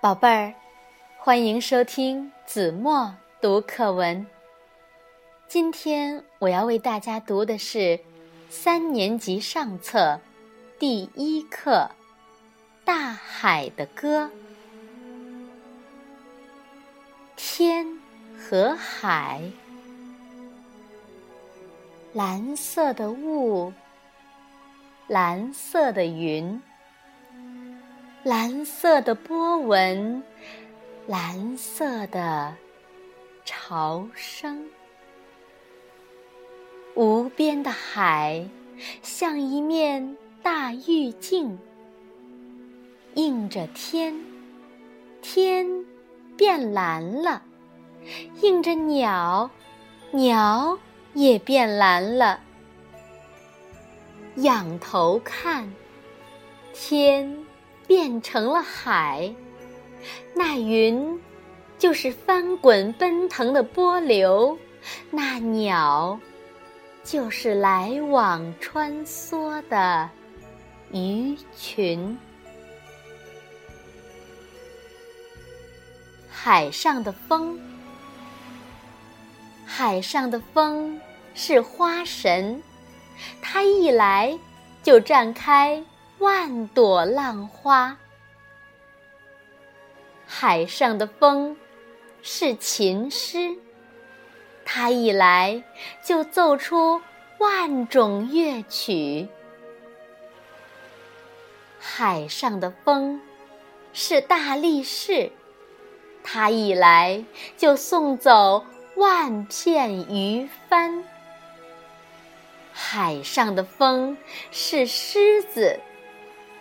宝贝儿，欢迎收听子墨读课文。今天我要为大家读的是三年级上册第一课《大海的歌》。天和海，蓝色的雾，蓝色的云。蓝色的波纹，蓝色的潮声，无边的海像一面大玉镜，映着天，天变蓝了；映着鸟，鸟也变蓝了。仰头看，天。变成了海，那云就是翻滚奔腾的波流，那鸟就是来往穿梭的鱼群。海上的风，海上的风是花神，它一来就绽开。万朵浪花，海上的风是琴师，它一来就奏出万种乐曲。海上的风是大力士，它一来就送走万片鱼帆。海上的风是狮子。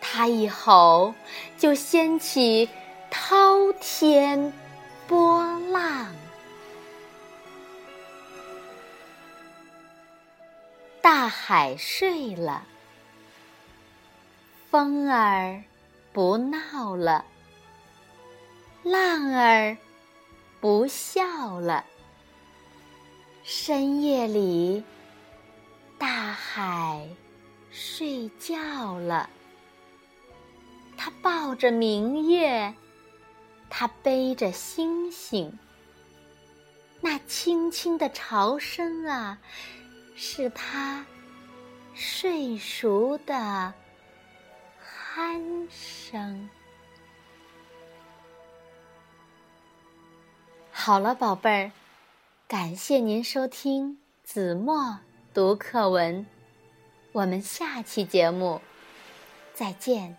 它一吼，就掀起滔天波浪。大海睡了，风儿不闹了，浪儿不笑了。深夜里，大海睡觉了。他抱着明月，他背着星星。那轻轻的潮声啊，是他睡熟的鼾声。好了，宝贝儿，感谢您收听子墨读课文，我们下期节目再见。